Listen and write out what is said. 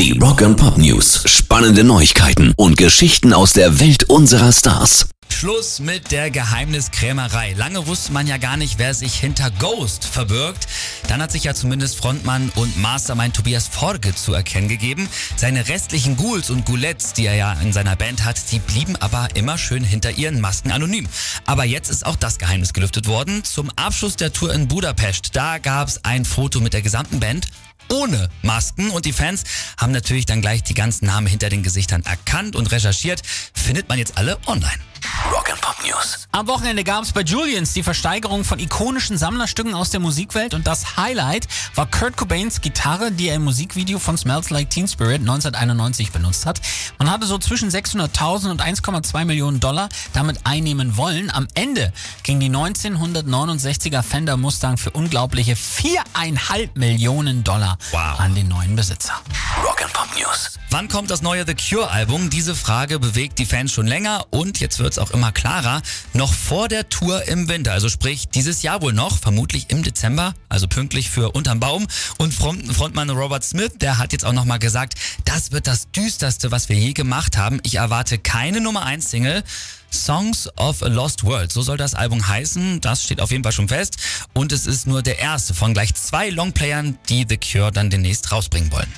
Die Rock and Pop News. Spannende Neuigkeiten und Geschichten aus der Welt unserer Stars. Schluss mit der Geheimniskrämerei. Lange wusste man ja gar nicht, wer sich hinter Ghost verbirgt. Dann hat sich ja zumindest Frontmann und Mastermind Tobias Forge zu erkennen gegeben. Seine restlichen Ghouls und Ghoulettes, die er ja in seiner Band hat, die blieben aber immer schön hinter ihren Masken anonym. Aber jetzt ist auch das Geheimnis gelüftet worden. Zum Abschluss der Tour in Budapest, da gab es ein Foto mit der gesamten Band ohne Masken und die Fans haben natürlich dann gleich die ganzen Namen hinter den Gesichtern erkannt und recherchiert. Findet man jetzt alle online. Rock'n'Pop News. Am Wochenende gab es bei Julians die Versteigerung von ikonischen Sammlerstücken aus der Musikwelt und das Highlight war Kurt Cobains Gitarre, die er im Musikvideo von Smells Like Teen Spirit 1991 benutzt hat. Man hatte so zwischen 600.000 und 1,2 Millionen Dollar damit einnehmen wollen. Am Ende ging die 1969er Fender Mustang für unglaubliche 4,5 Millionen Dollar Wow. an den neuen Besitzer. Rock'n'Pop News. Wann kommt das neue The Cure Album? Diese Frage bewegt die Fans schon länger und jetzt wird es auch immer klarer. Noch vor der Tour im Winter, also sprich dieses Jahr wohl noch, vermutlich im Dezember, also pünktlich für Unterm Baum. Und Front Frontmann Robert Smith, der hat jetzt auch nochmal gesagt, das wird das düsterste, was wir je gemacht haben. Ich erwarte keine Nummer 1 Single. Songs of a Lost World, so soll das Album heißen. Das steht auf jeden Fall schon fest. Und es ist nur der erste von gleich zwei Longplayern, die The Cure dann demnächst rausbringen wollen.